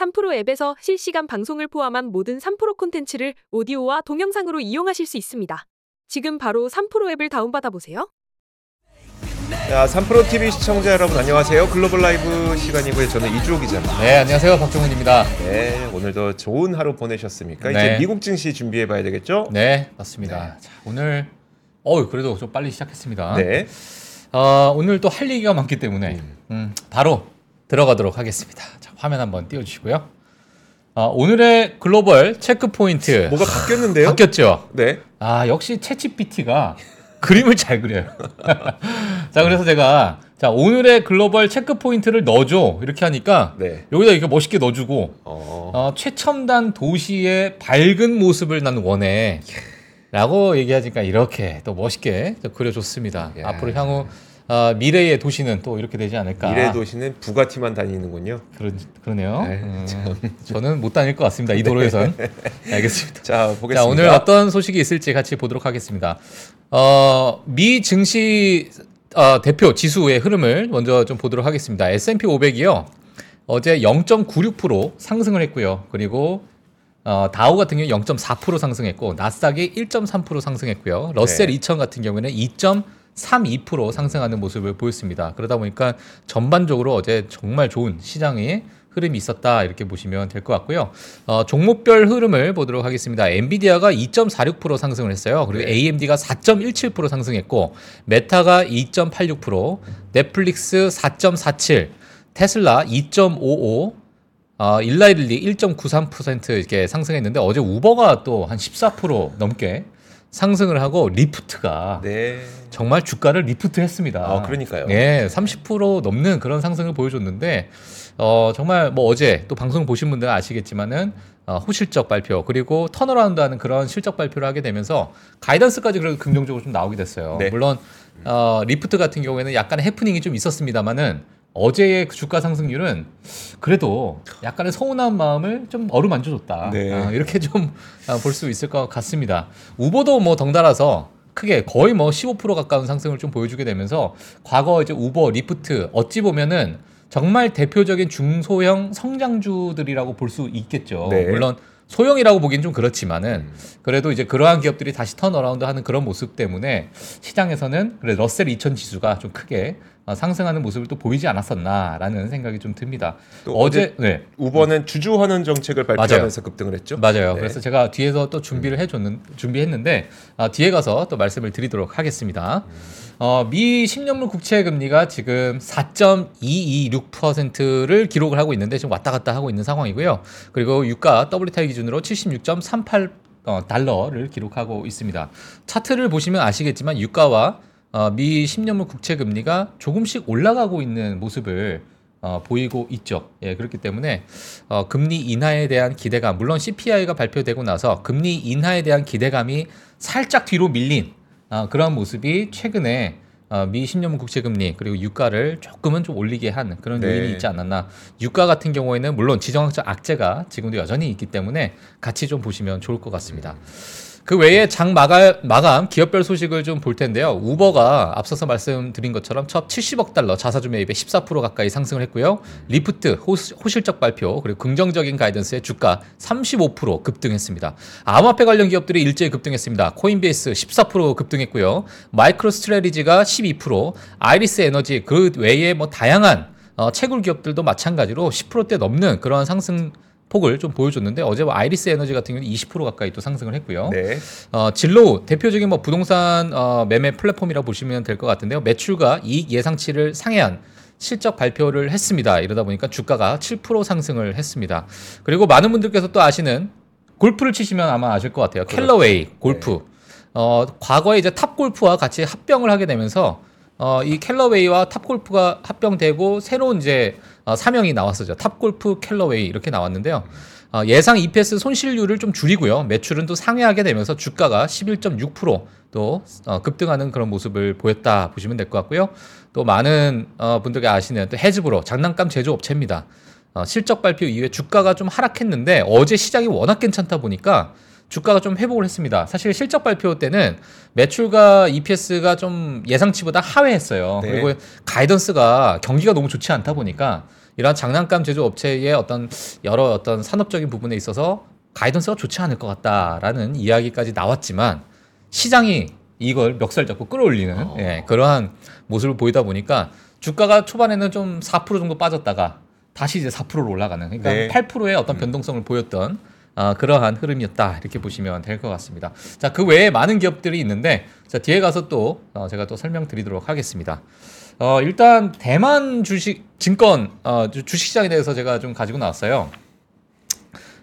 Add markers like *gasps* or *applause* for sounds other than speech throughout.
3프로 앱에서 실시간 방송을 포함한 모든 3프로 콘텐츠를 오디오와 동영상으로 이용하실 수 있습니다. 지금 바로 3프로 앱을 다운받아 보세요. 자, 3프로 TV 시청자 여러분 안녕하세요. 글로벌 라이브 시간이고요. 저는 이주호 기자입니다. 네, 안녕하세요. 박종훈입니다. 네, 오늘도 좋은 하루 보내셨습니까? 네. 이제 미국 증시 준비해 봐야 되겠죠? 네, 맞습니다. 자, 오늘 어우, 그래도 좀 빨리 시작했습니다. 네. 어, 오늘 또 할 얘기가 많기 때문에 음, 바로 들어가도록 하겠습니다. 자, 화면 한번 띄워 주시고요. 어, 오늘의 글로벌 체크 포인트 뭐가 바뀌었는데요? 바뀌었죠. 네. 아, 역시 채치PT가 *laughs* 그림을 잘 그려요. *laughs* 자, 그래서 제가 자, 오늘의 글로벌 체크 포인트를 넣어줘. 이렇게 하니까 네. 여기다 이렇게 멋있게 넣어주고 어. 어, 최첨단 도시의 밝은 모습을 난 원해. 라고 얘기하니까 이렇게 또 멋있게 또 그려줬습니다. 예. 앞으로 향후 어, 미래의 도시는 또 이렇게 되지 않을까. 미래 도시는 부가티만 다니는군요. 그러, 그러네요. 네, 음, 저는 못 다닐 것 같습니다. 이 도로에선. *laughs* 알겠습니다. 자, 보겠습니다. 자, 오늘 어떤 소식이 있을지 같이 보도록 하겠습니다. 어, 미 증시 어, 대표 지수의 흐름을 먼저 좀 보도록 하겠습니다. S&P 500이요. 어제 0.96% 상승을 했고요. 그리고 어, 다우 같은 경우 0.4% 상승했고 나스닥이 1.3% 상승했고요. 러셀 네. 2000 같은 경우에는 2.32% 상승하는 모습을 보였습니다. 그러다 보니까 전반적으로 어제 정말 좋은 시장의 흐름이 있었다 이렇게 보시면 될 것 같고요. 어, 종목별 흐름을 보도록 하겠습니다. 엔비디아가 2.46% 상승을 했어요. 그리고 네. AMD가 4.17% 상승했고 메타가 2.86%, 넷플릭스 4.47, 테슬라 2.55, 어, 일라이들리 1.93% 이렇게 상승했는데 어제 우버가 또 한 14% 넘게 상승을 하고 리프트가 네. 정말 주가를 lift했습니다. 아, 그러니까요. 예, 30% 넘는 그런 상승을 보여줬는데 어, 정말 뭐 어제 또 방송 보신 분들은 아시겠지만은 어, 호실적 발표 그리고 turnaround하는 그런 실적 발표를 하게 되면서 guidance까지 그래도 긍정적으로 좀 나오게 됐어요. 네. 물론 어, 리프트 같은 경우에는 약간의 해프닝이 좀 있었습니다만은 어제의 그 주가 상승률은 그래도 약간의 서운한 마음을 좀 어루만져줬다. 네. 아, 이렇게 좀 볼 수 있을 것 같습니다. 우버도 뭐 덩달아서 크게 거의 뭐 15% 가까운 상승을 좀 보여주게 되면서 과거 이제 우버, 리프트 어찌 보면은 정말 대표적인 중소형 성장주들이라고 볼 수 있겠죠. 네. 물론 소형이라고 보기엔 좀 그렇지만은 그래도 이제 그러한 기업들이 다시 turnaround 하는 그런 모습 때문에 시장에서는 그래 러셀 2000 지수가 좀 크게 어, 상승하는 모습을 또 보이지 않았었나라는 생각이 좀 듭니다. 또 어제 네. 우버는 주주 환원 정책을 발표하면서 급등을 했죠. 맞아요. 네. 그래서 제가 뒤에서 또 준비를 해줬는 준비했는데 아, 뒤에 가서 또 말씀을 드리도록 하겠습니다. 어, 미 10년물 국채 금리가 지금 4.226%를 기록을 하고 있는데 지금 왔다 갔다 하고 있는 상황이고요. 그리고 유가 WTI 기준으로 76.38 어, 달러를 기록하고 있습니다. 차트를 보시면 아시겠지만 유가와 어, 미 10년물 국채 금리가 조금씩 올라가고 있는 모습을 어, 보이고 있죠. 예, 그렇기 때문에 어, 금리 인하에 대한 기대감, 물론 CPI가 발표되고 나서 금리 인하에 대한 기대감이 살짝 뒤로 밀린 어, 그런 모습이 최근에 어, 미 10년물 국채 금리 그리고 유가를 조금은 좀 올리게 한 그런 네. 요인이 있지 않았나. 유가 같은 경우에는 물론 지정학적 악재가 지금도 여전히 있기 때문에 같이 좀 보시면 좋을 것 같습니다. 그 외에 장 마감, 마감 기업별 소식을 좀 볼 텐데요. 우버가 앞서서 말씀드린 것처럼 첫 70억 달러 자사주 매입에 14% 가까이 상승을 했고요. 리프트 호, 호실적 발표 그리고 긍정적인 guidance에 주가 35% 급등했습니다. 암호화폐 관련 기업들이 일제히 급등했습니다. 코인베이스 14% 급등했고요. 마이크로스트래티지가 12%, 아이리스 에너지 그 외에 뭐 다양한 어, 채굴 기업들도 마찬가지로 10%대 넘는 그러한 상승 폭을 좀 보여줬는데 어제 뭐 아이리스 에너지 같은 경우는 20% 가까이 또 상승을 했고요. 네. 어, 질로우 대표적인 뭐 부동산 어, 매매 플랫폼이라 보시면 될 것 같은데요. 매출과 이익 예상치를 상회한 실적 발표를 했습니다. 이러다 보니까 주가가 7% 상승을 했습니다. 그리고 많은 분들께서 또 아시는 골프를 치시면 아마 아실 것 같아요. 캘러웨이 골프. 어, 과거에 이제 탑 골프와 같이 합병을 하게 되면서 어, 이 캘러웨이와 탑 골프가 합병되고 새로운 이제 어, 사명이 나왔었죠. 탑 골프 캘러웨이 이렇게 나왔는데요. 어, 예상 EPS 손실률을 좀 줄이고요. 매출은 또 상회하게 되면서 주가가 11.6%또 어, 급등하는 그런 모습을 보였다 보시면 될 것 같고요. 또 많은 어, 분들이 아시는 또 해즈브로 장난감 제조업체입니다. 어, 실적 발표 이후에 주가가 좀 하락했는데 어제 시장이 워낙 괜찮다 보니까 주가가 좀 회복을 했습니다. 사실 실적 발표 때는 매출과 EPS가 좀 예상치보다 하회했어요. 네. 그리고 가이던스가 경기가 너무 좋지 않다 보니까 이러한 장난감 제조 업체의 어떤 여러 어떤 산업적인 부분에 있어서 가이던스가 좋지 않을 것 같다라는 이야기까지 나왔지만 시장이 이걸 멱살 잡고 끌어올리는 어. 예, 그러한 모습을 보이다 보니까 주가가 초반에는 좀 4% 정도 빠졌다가 다시 이제 4%로 올라가는 그러니까 네. 8%의 어떤 변동성을 보였던 아, 그러한 흐름이었다 이렇게 보시면 될 것 같습니다. 자 그 외에 많은 기업들이 있는데 자 뒤에 가서 또 어, 제가 또 설명드리도록 하겠습니다. 어, 일단 대만 주식 증권 어, 주- 주식시장에 대해서 제가 좀 가지고 나왔어요.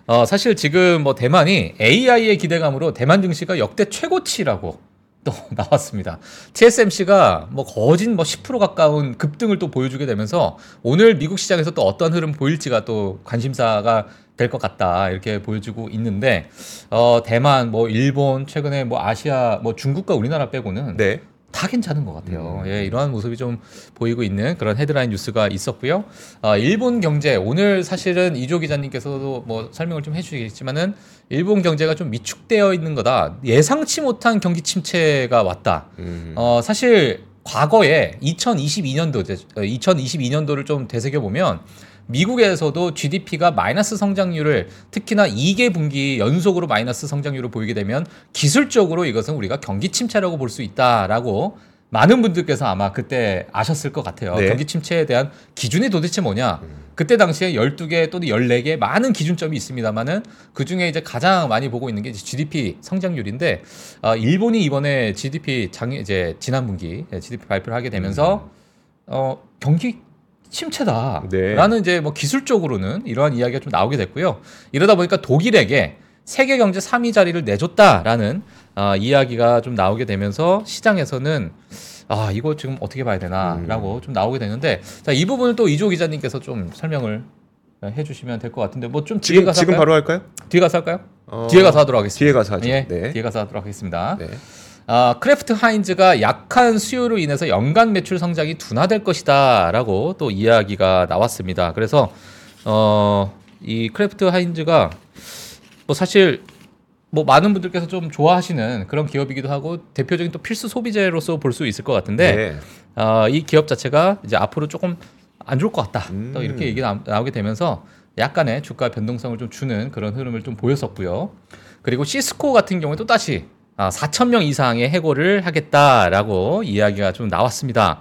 어, 사실 지금 뭐 대만이 AI의 기대감으로 대만 증시가 역대 최고치라고 또 *laughs* 나왔습니다. TSMC가 뭐 거진 뭐 10% 가까운 급등을 또 보여주게 되면서 오늘 미국 시장에서 또 어떤 흐름 보일지가 또 관심사가 될 것 같다 이렇게 보여주고 있는데 어 대만 뭐 일본 최근에 뭐 아시아 뭐 중국과 우리나라 빼고는 네. 다 괜찮은 것 같아요. 예, 이러한 모습이 좀 보이고 있는 그런 헤드라인 뉴스가 있었고요. 어, 일본 경제 오늘 사실은 이조 기자님께서도 뭐 설명을 좀 해주시겠지만은 일본 경제가 좀 위축되어 있는 거다. 예상치 못한 경기 침체가 왔다. 음. 어, 사실 과거에 2022년도, 2022년도를 좀 되새겨 보면 미국에서도 GDP가 마이너스 성장률을 특히나 2개 분기 연속으로 마이너스 성장률을 보이게 되면 기술적으로 이것은 우리가 경기 침체라고 볼 수 있다라고 많은 분들께서 아마 그때 아셨을 것 같아요. 네. 경기 침체에 대한 기준이 도대체 뭐냐? 그때 당시에 12개 또는 14개 많은 기준점이 있습니다만은 그 중에 이제 가장 많이 보고 있는 게 GDP 성장률인데 어, 일본이 이번에 GDP 장 이제 지난 분기 예, GDP 발표를 하게 되면서 어, 경기 침체다라는 네. 이제 뭐 기술적으로는 이러한 이야기가 좀 나오게 됐고요. 이러다 보니까 독일에게 세계 경제 3위 자리를 내줬다라는 아, 이야기가 좀 나오게 되면서 시장에서는 아 이거 지금 어떻게 봐야 되나라고 좀 나오게 되는데 자 이 부분을 또 이주호 기자님께서 좀 설명을 해주시면 될 것 같은데 뭐좀 지금 할까요? 바로 할까요? 뒤에 가서 할까요? 어, 뒤에 가서 하도록 하겠습니다. 뒤에 가서 하죠. 예, 네. 뒤에 가서 하도록 하겠습니다. 네. 아, 크래프트 하인즈가 약한 수요로 인해서 연간 매출 성장이 둔화될 것이다라고 또 이야기가 나왔습니다. 그래서 어, 이 크래프트 하인즈가 뭐 사실 뭐 많은 분들께서 좀 좋아하시는 그런 기업이기도 하고 대표적인 또 필수 소비재로서 볼 수 있을 것 같은데 네. 어, 이 기업 자체가 이제 앞으로 조금 안 좋을 것 같다. 음. 또 이렇게 얘기 나, 나오게 되면서 약간의 주가 변동성을 좀 주는 그런 흐름을 좀 보였었고요. 그리고 시스코 같은 경우에 또 다시 아, 4천 명 이상의 해고를 하겠다라고 이야기가 좀 나왔습니다.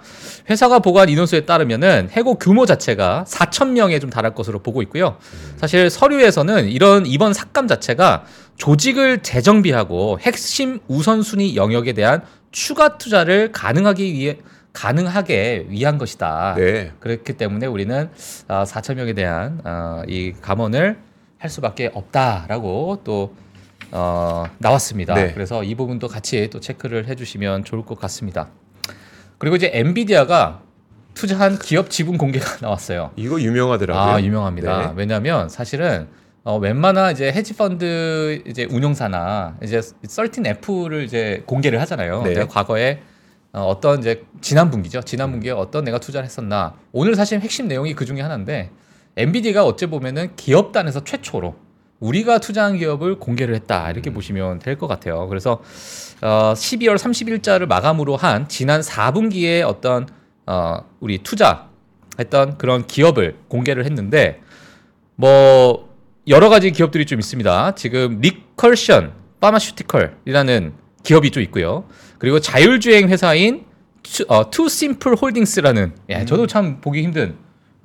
회사가 보고한 인원수에 따르면은 해고 규모 자체가 4천 명에 좀 달할 것으로 보고 있고요. 사실 서류에서는 이런 이번 삭감 자체가 조직을 재정비하고 핵심 우선순위 영역에 대한 추가 투자를 가능하기 위해 가능하게 위한 것이다. 네. 그렇기 때문에 우리는 어, 4천 명에 대한 어, 이 감원을 할 수밖에 없다라고 또 어, 나왔습니다. 네. 그래서 이 부분도 같이 또 체크를 해주시면 좋을 것 같습니다. 그리고 이제 엔비디아가 투자한 기업 지분 공개가 *laughs* 나왔어요. 이거 유명하더라고요. 아 유명합니다. 네. 왜냐하면 사실은 어, 웬만한 이제 헤지 펀드 이제 운용사나 이제 13F를 이제 공개를 하잖아요. 네. 내가 과거에 어, 어떤 이제 지난 분기죠. 지난 분기에 어떤 내가 투자를 했었나. 오늘 사실 핵심 내용이 그 중에 하나인데 엔비디가 어째 보면은 기업단에서 최초로 우리가 투자한 기업을 공개를 했다 이렇게 보시면 될 것 같아요. 그래서 어, 12월 30일자를 마감으로 한 지난 4분기에 어떤 어, 우리 투자했던 그런 기업을 공개를 했는데 뭐 여러 가지 기업들이 좀 있습니다. 지금 리커전 파마슈티컬이라는 기업이 좀 있고요. 그리고 자율주행 회사인 투, 어, 투 심플 홀딩스라는 예, 저도 참 보기 힘든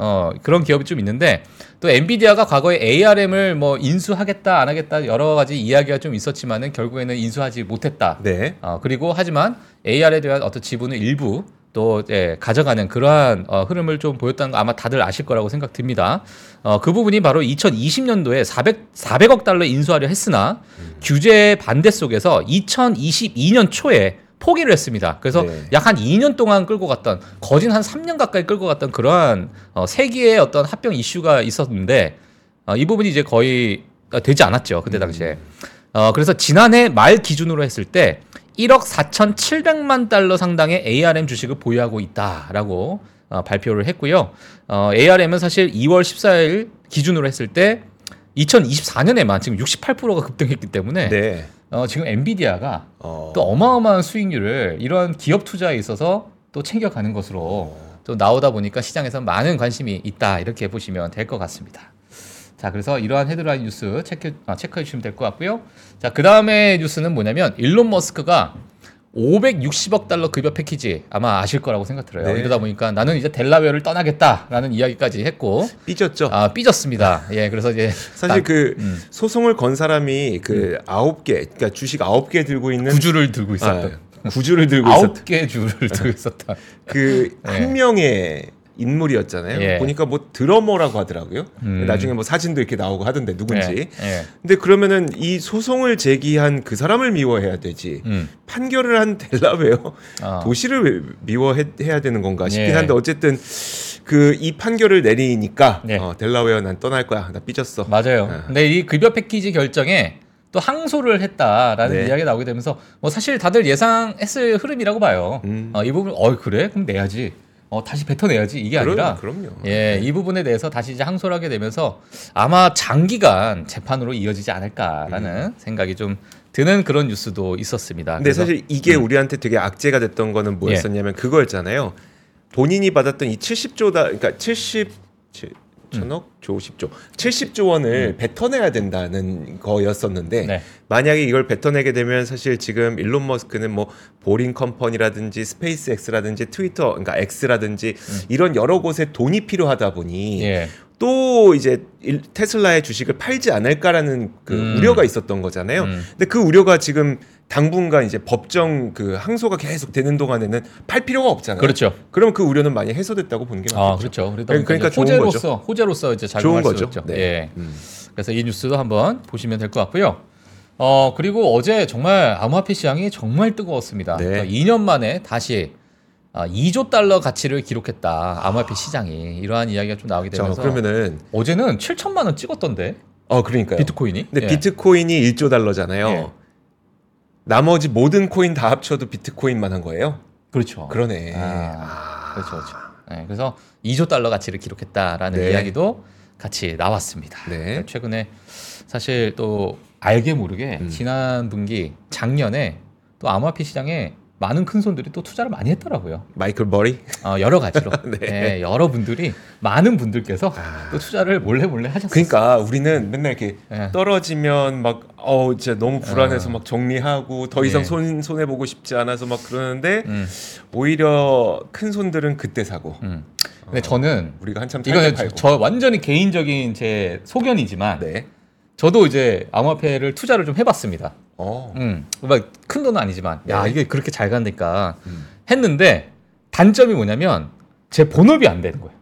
어, 그런 기업이 좀 있는데 또 엔비디아가 과거에 ARM을 뭐 인수하겠다 안 하겠다 여러 가지 이야기가 좀 있었지만은 결국에는 인수하지 못했다. 네. 어, 그리고 하지만 AR에 대한 어떤 지분을 일부 또 예, 가져가는 그러한 어, 흐름을 좀 보였다는 거 아마 다들 아실 거라고 생각됩니다. 어, 그 부분이 바로 2020년도에 400, 400억 달러 인수하려 했으나 규제 반대 속에서 2022년 초에 포기를 했습니다. 그래서 네. 약한 2년 동안 끌고 갔던 거진 한 3년 가까이 끌고 갔던 그러한 어, 세기의 어떤 합병 이슈가 있었는데 어, 이 부분이 이제 거의 어, 되지 않았죠 그때 당시에. 어, 그래서 지난해 말 기준으로 했을 때 1억 4,700만 달러 상당의 ARM 주식을 보유하고 있다라고 어, 발표를 했고요. 어, ARM은 사실 2월 14일 기준으로 했을 때 2024년에만 지금 68%가 급등했기 때문에 네. 어, 지금 엔비디아가 어. 또 어마어마한 수익률을 이런 기업 투자에 있어서 또 챙겨가는 것으로 또 나오다 보니까 시장에서 많은 관심이 있다 이렇게 보시면 될 것 같습니다. 자, 그래서 이러한 헤드라인 뉴스 체크 아, 체크해 주시면 될 것 같고요. 자, 그 다음에 뉴스는 뭐냐면 일론 머스크가 560억 달러 급여 패키지 아마 아실 거라고 생각 들어요. 네. 이러다 보니까 나는 이제 델라웨어를 떠나겠다라는 이야기까지 했고 삐졌죠. 아 삐졌습니다. 예, 그래서 이제 사실 딱그 음. 소송을 건 사람이 그 아홉 개, 그러니까 주식 아홉 개 들고 있는 구주를 들고 있었던 아, 구주를 들고 있었던 아홉 개 줄을 들고 있었던 그 네. 한 명의 인물이었잖아요. 예. 보니까 뭐 드러머라고 하더라고요. 음. 나중에 뭐 사진도 이렇게 나오고 하던데 누군지. 예, 예. 근데 그러면은 이 소송을 제기한 그 사람을 미워해야 되지. 음. 판결을 한 델라웨어 아. 도시를 왜 미워해야 되는 건가 싶긴 예. 한데 어쨌든 그 이 판결을 내리니까 네. 어, 델라웨어 난 떠날 거야. 나 삐졌어. 맞아요. 아. 근데 이 급여 패키지 결정에 또 항소를 했다라는 네. 이야기가 나오게 되면서 뭐 사실 다들 예상했을 흐름이라고 봐요. 음. 어, 이 부분 어 그래 그럼 내야지. 어 다시 뱉어내야지 이게 그럼, 아니라 그럼요. 예, 이 부분에 대해서 다시 이제 항소를 하게 되면서 아마 장기간 재판으로 이어지지 않을까라는 생각이 좀 드는 그런 뉴스도 있었습니다. 근데 그래서- 사실 이게 우리한테 되게 악재가 됐던 거는 예. 뭐였었냐면 그거였잖아요. 본인이 받았던 이 70조 다 그러니까 70 천억 조 10조 70조 원을 뱉어내야 된다는 거였었는데 음. 네. 만약에 이걸 뱉어내게 되면 사실 지금 일론 머스크는 뭐 보링 컴퍼니라든지 스페이스X라든지 트위터 그러니까 X라든지 이런 여러 곳에 돈이 필요하다 보니 음. 예. 또 이제 일- 테슬라의 주식을 팔지 않을까라는 그 음. 우려가 있었던 거잖아요. 음. 근데 그 우려가 지금 당분간 이제 법정 그 항소가 계속 되는 동안에는 팔 필요가 없잖아요. 그렇죠. 그럼 그 우려는 많이 해소됐다고 보는 게 맞죠. 아, 그렇죠. 보니까 그러니까 좋은 호재로서 호재로서 이제 작용할 좋은 수 거죠. 있죠. 네. 예. 음. 그래서 이 뉴스도 한번 보시면 될 것 같고요. 어 그리고 어제 정말 암호화폐 시장이 정말 뜨거웠습니다. 네. 그러니까 2년 만에 다시 아, 2조 달러 가치를 기록했다. 암호화폐 시장이 이러한 이야기가 좀 나오게 자, 되면서 그러면은 어제는 7천만 원 찍었던데 어 그러니까요. 비트코인이. 근데 예. 비트코인이 1조 달러잖아요. 예. 나머지 모든 코인 다 합쳐도 비트코인만 한 거예요. 그렇죠. 그러네. 아, 아. 그렇죠, 그렇죠. 네, 그래서 2조 달러 가치를 기록했다라는 네. 이야기도 같이 나왔습니다. 네. 최근에 사실 또 알게 모르게 음. 지난 분기 작년에 또 암호화폐 시장에 많은 큰 손들이 또 투자를 많이 했더라고요. 마이클 버리. 어, 여러 가지로 *laughs* 네. 네, 여러 분들이 많은 분들께서 아. 또 투자를 몰래 몰래 하셨어요. 그러니까 우리는 맨날 이렇게 예. 떨어지면 막 어우 진짜 너무 불안해서 어. 막 정리하고 더 이상 예. 손 손해 보고 싶지 않아서 막 그러는데 음, 오히려 큰 손들은 그때 사고 음. 근데 저는 우리가 한참 이거는 팔고. 저 완전히 개인적인 제 소견이지만 네. 저도 이제 암호화폐를 투자를 좀 해봤습니다. 어. 음, 막큰 돈은 아니지만 야 네. 이게 그렇게 잘 간다니까 음. 했는데 단점이 뭐냐면 제 본업이 안 되는 거예요.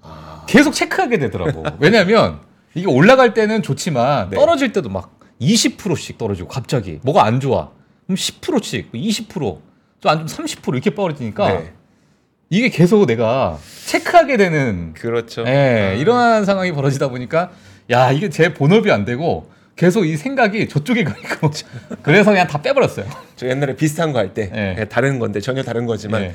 아. 계속 체크하게 되더라고. 왜냐면 이게 올라갈 때는 좋지만 네. 떨어질 때도 막 20%씩 떨어지고 갑자기 뭐가 안 좋아. 그럼 10%씩 20%좀 안 좋으면 30% 이렇게 떨어지니까 네. 이게 계속 내가 체크하게 되는 그렇죠. 예, 아. 이러한 상황이 벌어지다 보니까 야 이게 제 본업이 안 되고 계속 이 생각이 저쪽에 가 있고 *laughs* 그래서 그냥 다 빼버렸어요. 저 옛날에 비슷한 거 할때 예. 다른 건데 전혀 다른 거지만 예,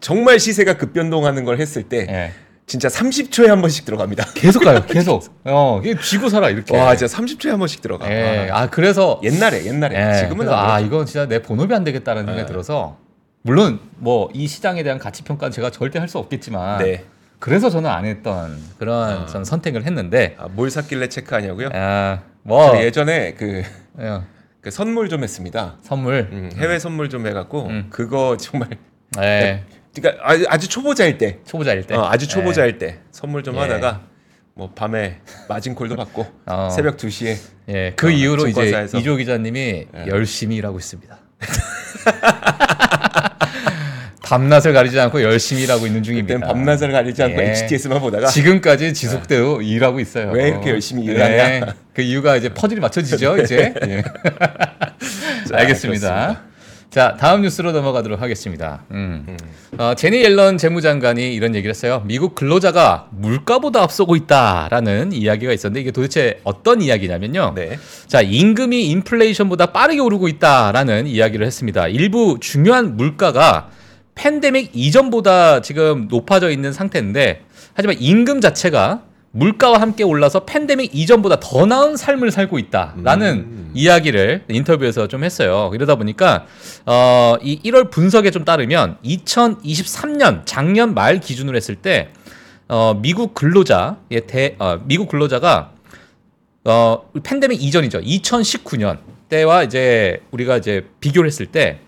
정말 시세가 급변동하는 걸 했을 때 예. 진짜 30초에 한 번씩 들어갑니다. 계속 가요. *laughs* 계속. 어, 이게 쥐고 살아 이렇게. 와, 진짜 30초에 한 번씩 들어가. 예. 아. 아 그래서 옛날에 옛날에 예, 지금은 아 그러죠. 이건 진짜 내 본업이 안 되겠다는 생각이 예. 들어서 물론 뭐 이 시장에 대한 가치 평가는 제가 절대 할 수 없겠지만 네. 그래서 저는 안 했던 그런 아. 전 선택을 했는데 아, 뭘 샀길래 체크하냐고요? 아, 뭐저 예전에 그, 예, 그 선물 좀 했습니다. 선물 음, 해외 선물 좀 해갖고 음. 그거 정말 예, 그러니까 아주, 아주 초보자일 때, 초보자일 때 어, 아주 예. 초보자일 때 선물 좀 예. 하다가 뭐 밤에 마진콜도 받고 어. 새벽 2시에 예, 그 어, 이후로 이제. 이조 기자님이 예. 열심히 일하고 있습니다. *laughs* 밤낮을 가리지 않고 열심히 일하고 있는 중입니다. 밤낮을 가리지 않고 예. HTS만 보다가 지금까지 지속되어 일하고 있어요. 왜 이렇게 열심히 예. 일하냐? 그 이유가 이제 퍼즐이 맞춰지죠, 이제. *laughs* 예. *laughs* 자, 알겠습니다. 자, 다음 뉴스로 넘어가도록 하겠습니다. 음. 음. 어, 제니 옐런 재무장관이 이런 얘기를 했어요. 미국 근로자가 물가보다 앞서고 있다라는 이야기가 있었는데 이게 도대체 어떤 이야기냐면요. 네. 자, 임금이 인플레이션보다 빠르게 오르고 있다라는 이야기를 했습니다. 일부 중요한 물가가 팬데믹 이전보다 지금 높아져 있는 상태인데 하지만 임금 자체가 물가와 함께 올라서 팬데믹 이전보다 더 나은 삶을 살고 있다라는 음. 이야기를 인터뷰에서 좀 했어요. 이러다 보니까 어, 이 1월 분석에 좀 따르면 2023년 작년 말 기준으로 했을 때 어, 미국 근로자의 대 어, 미국 근로자가 어, 팬데믹 이전이죠. 2019년 때와 이제 우리가 이제 비교를 했을 때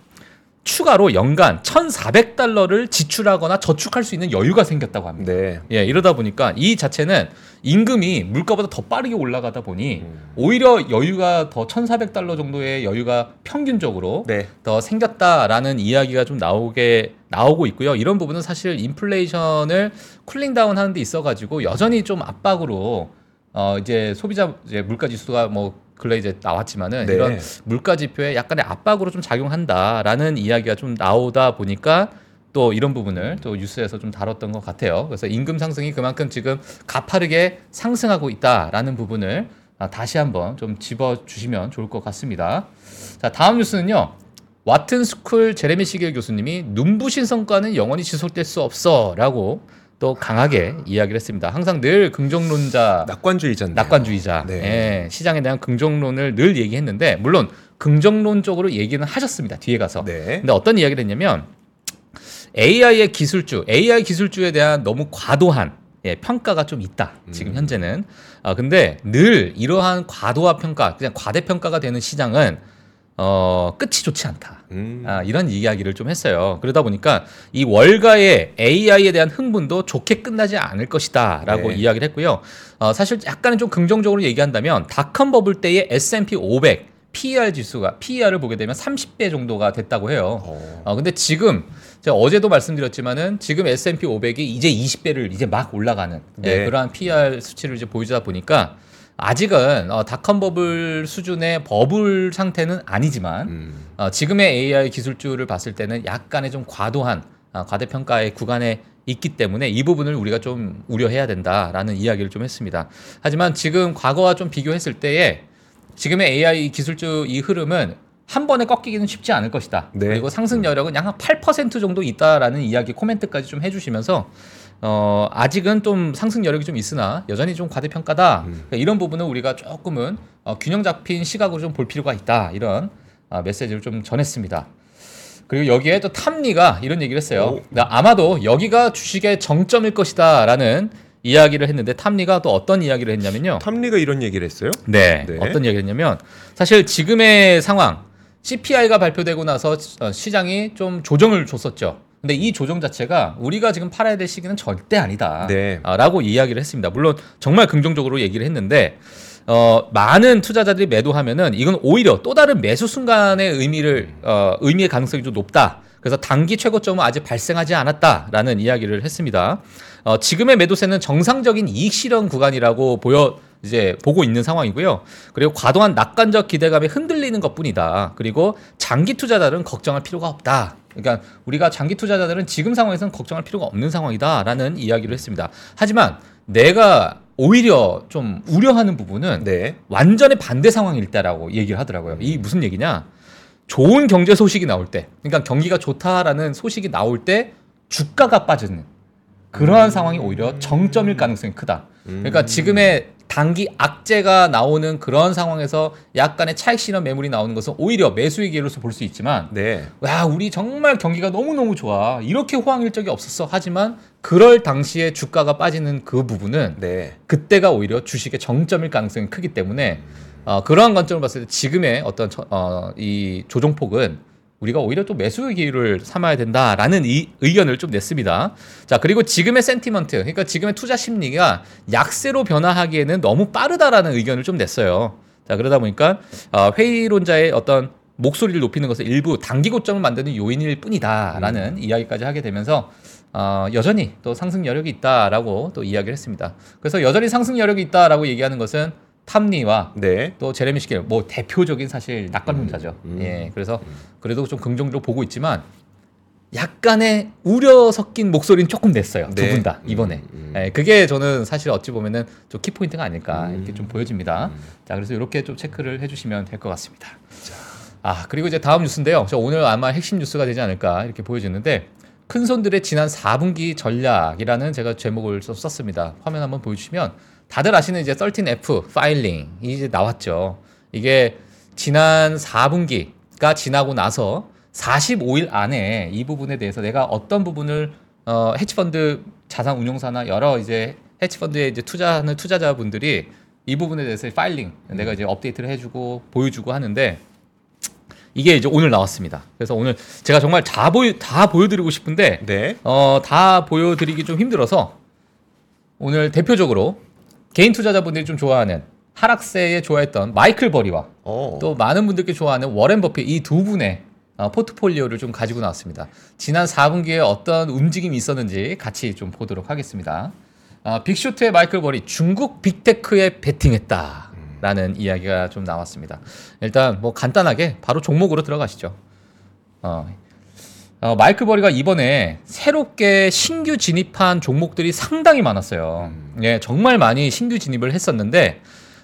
추가로 연간 1,400달러를 지출하거나 저축할 수 있는 여유가 생겼다고 합니다. 네. 예, 이러다 보니까 이 자체는 임금이 물가보다 더 빠르게 올라가다 보니 음. 오히려 여유가 더 1,400달러 정도의 여유가 평균적으로 네. 더 생겼다라는 이야기가 좀 나오게 나오고 있고요. 이런 부분은 사실 인플레이션을 cooling down 하는 데 있어 가지고 여전히 좀 압박으로 어 이제 소비자 이제 물가 지수가 뭐 근래 이제 나왔지만은 네. 이런 물가 지표에 약간의 압박으로 좀 작용한다라는 이야기가 좀 나오다 보니까 또 이런 부분을 또 뉴스에서 좀 다뤘던 것 같아요. 그래서 임금 상승이 그만큼 지금 가파르게 상승하고 있다라는 부분을 아, 다시 한번 좀 짚어 주시면 좋을 것 같습니다. 자, 다음 뉴스는요. 와튼 스쿨 제레미 시겔 교수님이 눈부신 성과는 영원히 지속될 수 없어라고 또 강하게 이야기를 했습니다. 항상 늘 긍정론자 낙관주의자인데. 낙관주의자. 네. 예, 시장에 대한 긍정론을 늘 얘기했는데 물론 긍정론적으로 얘기는 하셨습니다. 뒤에 가서. 네. 근데 어떤 이야기를 했냐면 AI의 기술주, AI 기술주에 대한 너무 과도한 예, 평가가 좀 있다. 지금 음. 현재는. 아 근데 늘 이러한 과도화 평가, 그냥 과대 평가가 되는 시장은 어 끝이 좋지 않다. 음. 아, 이런 이야기를 좀 했어요. 그러다 보니까 이 월가의 AI에 대한 흥분도 좋게 끝나지 않을 것이다 라고 네. 이야기를 했고요. 어, 사실 약간은 좀 긍정적으로 얘기한다면 닷컴 버블 때의 S&P 500 PER 지수가 PER을 보게 되면 30배 정도가 됐다고 해요. 어. 어, 근데 지금 제가 어제도 말씀드렸지만은 지금 S&P 500이 이제 20배를 이제 막 올라가는 예, 네. 그러한 PER 수치를 이제 보여주다 보니까 아직은 어, 닷컴 버블 수준의 버블 상태는 아니지만 음. 어, 지금의 AI 기술주를 봤을 때는 약간의 좀 과도한 아, 과대평가의 구간에 있기 때문에 이 부분을 우리가 좀 우려해야 된다라는 이야기를 좀 했습니다. 하지만 지금 과거와 좀 비교했을 때에 지금의 AI 기술주 이 흐름은 한 번에 꺾이기는 쉽지 않을 것이다. 네. 그리고 상승 여력은 약 한 8% 정도 있다라는 이야기 코멘트까지 좀 해주시면서 어, 아직은 좀 상승 여력이 좀 있으나 여전히 좀 과대평가다. 음. 그러니까 이런 부분은 우리가 조금은 어, 균형 잡힌 시각으로 좀 볼 필요가 있다. 이런 아, 메시지를 좀 전했습니다. 그리고 여기에 또 탐리가 이런 얘기를 했어요. 아마도 여기가 주식의 정점일 것이다라는 이야기를 했는데 탐리가 또 어떤 이야기를 했냐면요. 탐리가 이런 얘기를 했어요? 네. 네. 어떤 이야기를 했냐면 사실 지금의 상황 CPI가 발표되고 나서 어, 시장이 좀 조정을 줬었죠. 근데 이 조정 자체가 우리가 지금 팔아야 될 시기는 절대 아니다. 네. 아, 라고 이야기를 했습니다. 물론 정말 긍정적으로 얘기를 했는데 어, 많은 투자자들이 매도하면은 이건 오히려 또 다른 매수 순간의 의미를 어, 의미의 가능성이 좀 높다. 그래서 단기 최고점은 아직 발생하지 않았다라는 이야기를 했습니다. 어, 지금의 매도세는 정상적인 이익 실현 구간이라고 보여 이제 보고 있는 상황이고요. 그리고 과도한 낙관적 기대감에 흔들리는 것뿐이다. 그리고 장기 투자자들은 걱정할 필요가 없다. 그러니까 우리가 장기 투자자들은 지금 상황에서는 걱정할 필요가 없는 상황이다라는 이야기를 했습니다. 하지만 내가 오히려 좀 우려하는 부분은 네. 완전히 반대 상황일 때라고 얘기를 하더라고요. 이 무슨 얘기냐? 좋은 경제 소식이 나올 때, 그러니까 경기가 좋다라는 소식이 나올 때 주가가 빠지는 그러한 상황이 오히려 정점일 가능성이 크다. 그러니까 지금의 단기 악재가 나오는 그런 상황에서 약간의 차익 실현 매물이 나오는 것은 오히려 매수의 기회로서 볼 수 있지만 네. 야, 우리 정말 경기가 너무너무 좋아. 이렇게 호황일 적이 없었어. 하지만 그럴 당시에 주가가 빠지는 그 부분은 네. 그때가 오히려 주식의 정점일 가능성이 크기 때문에 어, 그러한 관점을 봤을 때 지금의 어떤 처- 어, 이 조정폭은 우리가 오히려 또 매수의 기회를 삼아야 된다라는 이 의견을 좀 냈습니다. 자 그리고 지금의 센티먼트, 그러니까 지금의 투자 심리가 약세로 변화하기에는 너무 빠르다라는 의견을 좀 냈어요. 자 그러다 보니까 어, 회의론자의 어떤 목소리를 높이는 것은 일부 단기 고점을 만드는 요인일 뿐이다라는 이야기까지 하게 되면서 어, 여전히 또 상승 여력이 있다라고 또 이야기를 했습니다. 그래서 여전히 상승 여력이 있다라고 얘기하는 것은 탐리와 네. 또 제레미 시겔 뭐 대표적인 사실 낙관론자죠. 음. 예, 그래서 그래도 좀 긍정적으로 보고 있지만 약간의 우려 섞인 목소리는 조금 냈어요. 두 네. 분다 이번에. 음, 음. 예, 그게 저는 사실 어찌 보면은 좀 키포인트가 아닐까 음. 이렇게 좀 보여집니다. 자, 그래서 이렇게 좀 체크를 해주시면 될 것 같습니다. 아 그리고 이제 다음 뉴스인데요. 저 오늘 아마 핵심 뉴스가 되지 않을까 이렇게 보여지는데 큰 손들의 지난 4분기 전략이라는 제가 제목을 써- 썼습니다. 화면 한번 보여주시면 다들 아시는 이제 13F filing이 이제 나왔죠. 이게 지난 4분기가 지나고 나서 45일 안에 이 부분에 대해서 내가 어떤 부분을 어, 헤지펀드 자산 운용사나 여러 이제 헤지펀드에 이제 투자하는 투자자분들이 이 부분에 대해서 filing 내가 이제 업데이트를 해주고 보여주고 하는데 이게 이제 오늘 나왔습니다. 그래서 오늘 제가 정말 다 보여 다 보여드리고 싶은데 네. 어, 다 보여드리기 좀 힘들어서 오늘 대표적으로 개인 투자자분들이 좀 좋아하는 하락세에 좋아했던 마이클 버리와 어. 또 많은 분들께 좋아하는 워렌 버핏 이 두 분의 어, 포트폴리오를 좀 가지고 나왔습니다. 지난 4분기에 어떤 움직임이 있었는지 같이 좀 보도록 하겠습니다. 어, 빅쇼트의 마이클 버리 중국 빅테크에 베팅했다 라는 이야기가 좀 나왔습니다. 일단 뭐 간단하게 바로 종목으로 들어가시죠. 어, 어, 마이클 버리가 이번에 새롭게 신규 진입한 종목들이 상당히 많았어요. 예, 정말 많이 신규 진입을 했었는데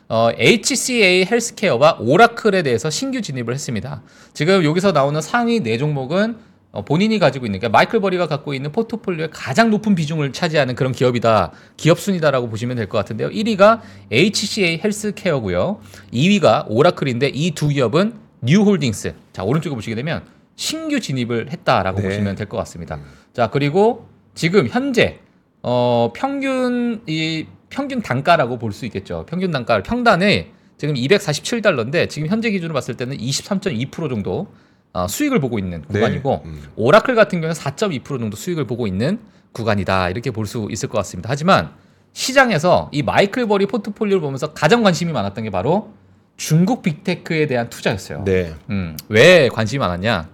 어, HCA 헬스케어와 오라클에 대해서 신규 진입을 했습니다. 지금 여기서 나오는 상위 네 종목은 어, 본인이 가지고 있는 그러니까 마이클 버리가 갖고 있는 포트폴리오의 가장 높은 비중을 차지하는 그런 기업이다. 기업 순이다라고 보시면 될 것 같은데요. 1위가 HCA 헬스케어고요. 2위가 오라클인데 이 두 기업은 뉴홀딩스. 자, 오른쪽에 보시게 되면 신규 진입을 했다라고 네. 보시면 될 것 같습니다. 자, 그리고 지금 현재 어, 평균 이 평균 단가라고 볼 수 있겠죠. 평균 단가 평단에 지금 247달러인데 지금 현재 기준으로 봤을 때는 23.2% 정도 어, 수익을 보고 있는 네. 구간이고 음. 오라클 같은 경우는 4.2% 정도 수익을 보고 있는 구간이다 이렇게 볼 수 있을 것 같습니다. 하지만 시장에서 이 마이클 버리 포트폴리오를 보면서 가장 관심이 많았던 게 바로 중국 빅테크에 대한 투자였어요. 네. 음, 왜 관심이 많았냐?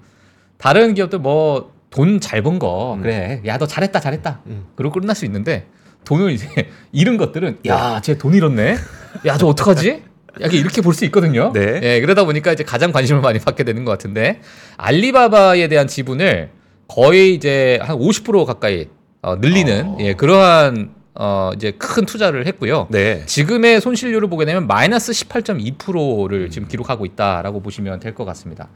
다른 기업들 뭐 돈 잘 번거 음. 그래 야 너 잘했다 잘했다 음. 그러고 끝날 수 있는데 돈을 이제 *laughs* 잃은 것들은 야 쟤 돈 잃었네 야 저 어떡하지? 약간 이렇게 볼 수 있거든요. 네. 예, 그러다 보니까 이제 가장 관심을 많이 받게 되는 것 같은데 알리바바에 대한 지분을 거의 이제 한 50% 가까이 어, 늘리는 어. 예, 그러한 어, 이제 큰 투자를 했고요. 네. 지금의 손실률을 보게 되면 마이너스 18.2%를 지금 기록하고 있다라고 보시면 될 것 같습니다.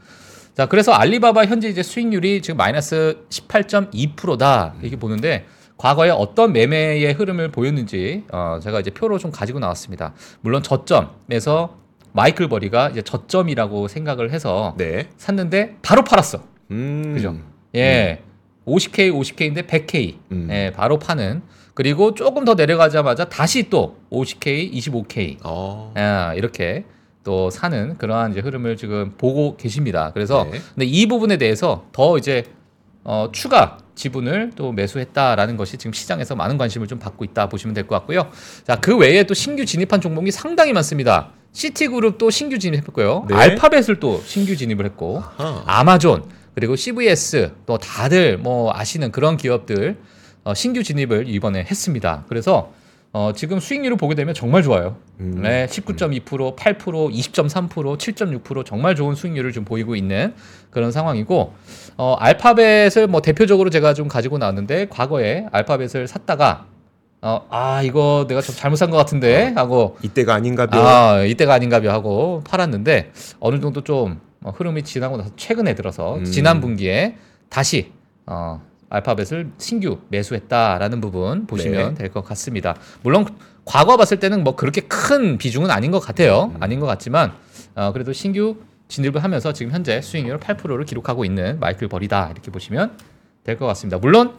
자, 그래서 알리바바 현재 이제 수익률이 지금 마이너스 18.2%다 이렇게 보는데 과거에 어떤 매매의 흐름을 보였는지 어, 제가 이제 표로 좀 가지고 나왔습니다. 물론 저점에서 마이클 버리가 이제 저점이라고 생각을 해서 네. 샀는데 바로 팔았어. 음. 그죠? 예. 50K, 50K인데 100K. 음. 예, 바로 파는. 그리고 조금 더 내려가자마자 다시 또 50K, 25K. 어. 아, 이렇게 또 사는 그러한 이제 흐름을 지금 보고 계십니다. 그래서 네. 근데 이 부분에 대해서 더 이제 어, 추가 지분을 또 매수했다라는 것이 지금 시장에서 많은 관심을 좀 받고 있다 보시면 될 것 같고요. 자, 그 외에 또 신규 진입한 종목이 상당히 많습니다. 시티그룹도 신규 진입했고요. 네. 알파벳을 또 신규 진입을 했고 아하. 아마존 그리고 CVS 또 다들 뭐 아시는 그런 기업들 어, 신규 진입을 이번에 했습니다. 그래서 어, 지금 수익률을 보게 되면 정말 좋아요. 음. 네, 19.2%, 8%, 20.3%, 7.6% 정말 좋은 수익률을 좀 보이고 있는 그런 상황이고 어, 알파벳을 뭐 대표적으로 제가 좀 가지고 나왔는데 과거에 알파벳을 샀다가 어, 아 이거 내가 좀 잘못 산 것 같은데 하고 이때가 아닌가벼. 아 이때가 아닌가벼 하고 팔았는데 어느 정도 좀 어, 흐름이 지나고 나서 최근에 들어서 음. 지난 분기에 다시 어, 알파벳을 신규 매수했다라는 부분 보시면 네. 될것 같습니다. 물론 과거 봤을 때는 뭐 그렇게 큰 비중은 아닌 것 같아요. 음. 아닌 것 같지만 어, 그래도 신규 진입을 하면서 지금 현재 수익률 8%를 기록하고 있는 마이클 버리다 이렇게 보시면 될 것 같습니다. 물론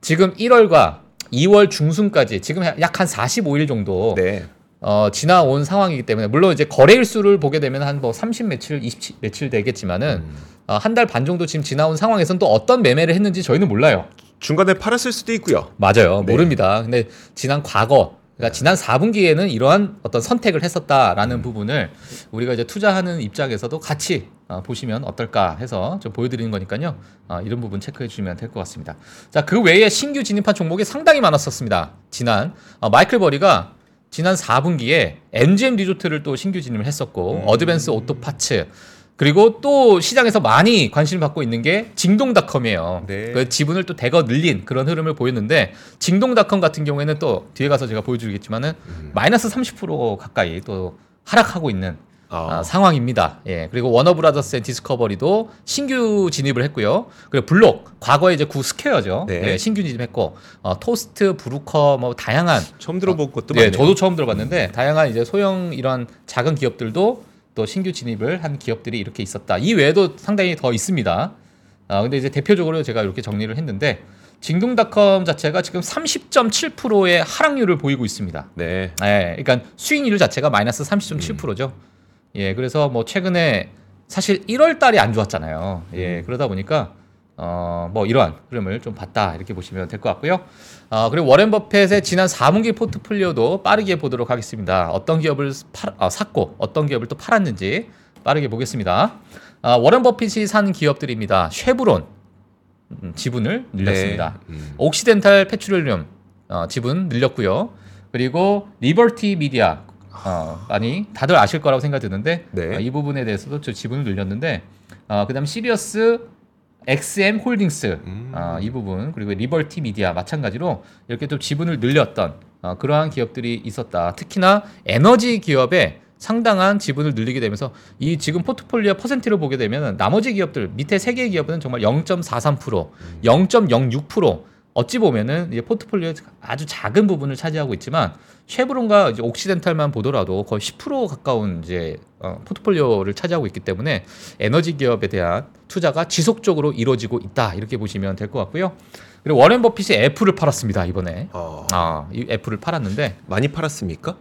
지금 1월과 2월 중순까지 지금 약 한 45일 정도 네. 어, 지나온 상황이기 때문에 물론 이제 거래일 수를 보게 되면 한 뭐 30 며칠, 27 며칠 되겠지만은 음. 어, 한달 반 정도 지금 지나온 상황에서는 또 어떤 매매를 했는지 저희는 몰라요. 중간에 팔았을 수도 있고요. 맞아요. 네. 모릅니다. 근데 지난 과거 그러니까 지난 4분기에는 이러한 어떤 선택을 했었다라는 부분을 우리가 이제 투자하는 입장에서도 같이 어, 보시면 어떨까 해서 좀 보여드리는 거니까요. 어, 이런 부분 체크해 주시면 될 것 같습니다. 자, 그 외에 신규 진입한 종목이 상당히 많았었습니다. 지난 어, 마이클 버리가 지난 4분기에 MGM 리조트를 또 신규 진입을 했었고 어드밴스 오토 파츠 그리고 또 시장에서 많이 관심을 받고 있는 게 징동닷컴이에요. 네. 그 지분을 또 대거 늘린 그런 흐름을 보였는데 징동닷컴 같은 경우에는 또 뒤에 가서 제가 보여드리겠지만은 마이너스 30% 가까이 또 하락하고 있는 아. 아, 상황입니다. 예. 그리고 워너브라더스 앤 디스커버리도 신규 진입을 했고요. 그리고 블록 과거에 이제 구 스퀘어죠. 네. 예, 신규 진입했고 어, 토스트, 브루커 뭐 다양한 처음 들어본 것도 네, 많네요. 저도 처음 들어봤는데 다양한 이제 소형 이런 작은 기업들도 또 신규 진입을 한 기업들이 이렇게 있었다. 이 외에도 상당히 더 있습니다. 아, 근데 이제 대표적으로 제가 이렇게 정리를 했는데 징동닷컴 자체가 지금 30.7%의 하락률을 보이고 있습니다. 네. 예, 그러니까 수익률 자체가 마이너스 30.7%죠. 예, 그래서 뭐 최근에 사실 1월 달이 안 좋았잖아요. 예, 그러다 보니까 어, 뭐 이러한 흐름을 좀 봤다 이렇게 보시면 될 것 같고요. 어, 그리고 워렌 버핏의 지난 4분기 포트폴리오도 빠르게 보도록 하겠습니다. 어떤 기업을 팔, 아, 샀고 어떤 기업을 또 팔았는지 빠르게 보겠습니다. 아, 워렌 버핏이 산 기업들입니다. 쉐브론 음, 지분을 늘렸습니다. 네. 음. 옥시덴탈 페트롤리움 어, 지분 늘렸고요. 그리고 리버티 미디어 어, 많이 다들 아실 거라고 생각 드는데 네. 어, 이 부분에 대해서도 저 지분을 늘렸는데 어, 그다음 시리어스 XM 홀딩스 음. 어, 이 부분 그리고 리버티 미디어 마찬가지로 이렇게 또 지분을 늘렸던 어, 그러한 기업들이 있었다. 특히나 에너지 기업에 상당한 지분을 늘리게 되면서 이 지금 포트폴리오 퍼센트를 보게 되면 나머지 기업들 밑에 세 개의 기업은 정말 0.43%, 0.06% 어찌 보면은 이제 포트폴리오의 아주 작은 부분을 차지하고 있지만 쉐브론과 이제 옥시덴탈만 보더라도 거의 10% 가까운 이제 어, 포트폴리오를 차지하고 있기 때문에 에너지 기업에 대한 투자가 지속적으로 이루어지고 있다 이렇게 보시면 될 것 같고요. 그리고 워렌 버핏이 애플을 팔았습니다 이번에. 어, 아, 이 애플을 팔았는데 많이 팔았습니까?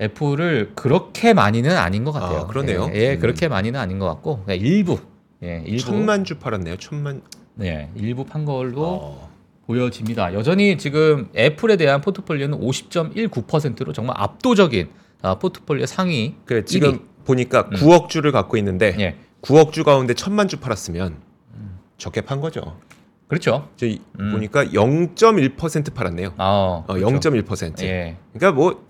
애플을 그렇게 많이는 아닌 것 같아요. 아, 그러네요. 예, 예, 음. 그렇게 많이는 아닌 것 같고 일부, 예, 일부, 천만 주 팔았네요. 천만. 네, 일부 판 걸로 어. 보여집니다. 여전히 지금 애플에 대한 포트폴리오는 50.19%로 정말 압도적인 아, 포트폴리오 상위. 그 지금 1위. 보니까 음. 9억 주를 갖고 있는데 예, 9억 주 가운데 천만 주 팔았으면 적게 판 거죠. 그렇죠. 저 이- 음. 보니까 0.1% 팔았네요. 아, 어, 그렇죠. 0.1%. 예. 그러니까 뭐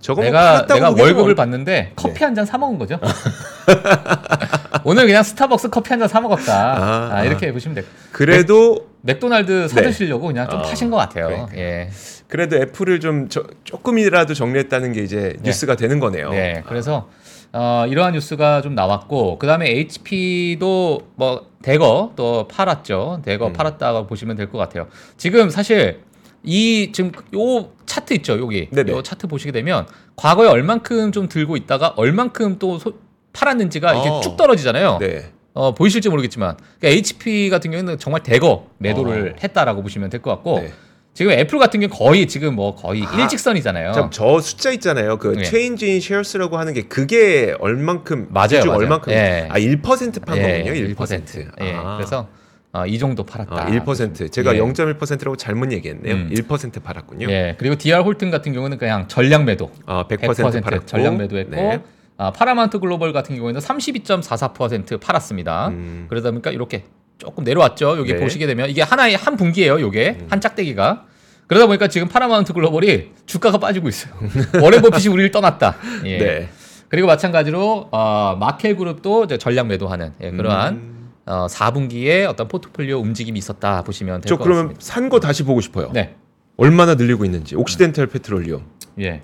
저거 뭐 내가 팔았다고 내가 월급을 뭐- 받는데 커피 한잔 사 먹은 거죠. *laughs* 오늘 그냥 스타벅스 커피 한 잔 사 먹었다. 아, 아, 아. 이렇게 보시면 돼. 그래도 맥도날드 사 네. 드시려고 그냥 좀 어, 파신 것 같아요. 그러니까요. 예. 그래도 애플을 좀 저- 조금이라도 정리했다는 게 이제 뉴스가 되는 거네요. 네, 그래서 어, 이러한 뉴스가 좀 나왔고 그 다음에 HP도 뭐 대거 또 팔았죠. 대거 음. 팔았다고 보시면 될 것 같아요. 지금 사실 이 지금 요 차트 있죠, 여기 네네. 요 차트 보시게 되면 과거에 얼만큼 좀 들고 있다가 얼만큼 또 소- 팔았는지가 이게 어. 쭉 떨어지잖아요. 네. 어, 보이실지 모르겠지만 그러니까 HP 같은 경우에는 정말 대거 매도를 어. 했다라고 보시면 될 것 같고 네. 지금 애플 같은 경우 거의 지금 뭐 거의 아, 일직선이잖아요. 참, 저 숫자 있잖아요. 그 예. change in shares라고 하는 게 그게 얼만큼 맞아요, 맞아요. 얼만큼 예. 아, 1%판 예, 거군요. 1%. 1%. 예. 아. 그래서 어, 이 정도 팔았다. 아, 1%. 제가 예. 0.1%라고 잘못 얘기했네요. 음. 1% 팔았군요. 예. 그리고 DR 홀튼 같은 경우는 그냥 전량 매도. 아, 100%, 100% 팔았고. 전량 매도했고 네. 아, 파라마운트 글로벌 같은 경우에는 32.44% 팔았습니다. 음. 그러다 보니까 이렇게 조금 내려왔죠. 여기 네. 보시게 되면 이게 하나의 한 분기예요. 요게 한 짝대기가. 그러다 보니까 지금 파라마운트 글로벌이 주가가 빠지고 있어요. *laughs* 워렌 버핏이 우리를 떠났다. 예. 네. 그리고 마찬가지로 어, 마켈 그룹도 이제 전량 매도하는 예, 그러한 음. 어, 4분기에 어떤 포트폴리오 움직임이 있었다 보시면 될저것 그러면 같습니다. 산거 다시 보고 싶어요. 네. 얼마나 늘리고 있는지. 옥시덴탈 페트롤리움. 예.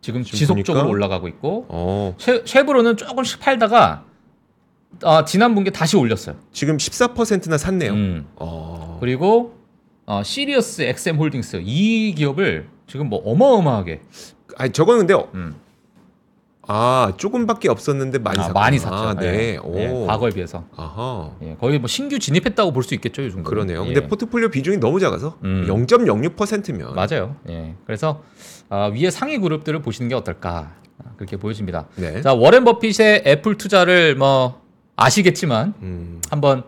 지금 지금 지속적으로 보니까- 올라가고 있고 어, 쉐, 쉐브론은 조금씩 팔다가 아, 지난 분기에 다시 올렸어요. 지금 14%나 샀네요. 음. 어. 그리고 어, 시리어스 XM 홀딩스 이 기업을 지금 뭐 어마어마하게 아니 저거는 근데 어- 음. 아, 조금밖에 없었는데 많이 아, 샀구나. 많이 샀죠. 아, 네. 예. 오. 예, 과거에 비해서 아하. 예, 거의 뭐 신규 진입했다고 볼 수 있겠죠, 이 정도. 그러네요. 근데 포트폴리오 비중이 너무 작아서 음. 0.06%면 맞아요. 예. 그래서 아, 위에 상위 그룹들을 보시는 게 어떨까 아, 그렇게 보여집니다. 네. 자 워렌 버핏의 애플 투자를 뭐 아시겠지만 음. 한번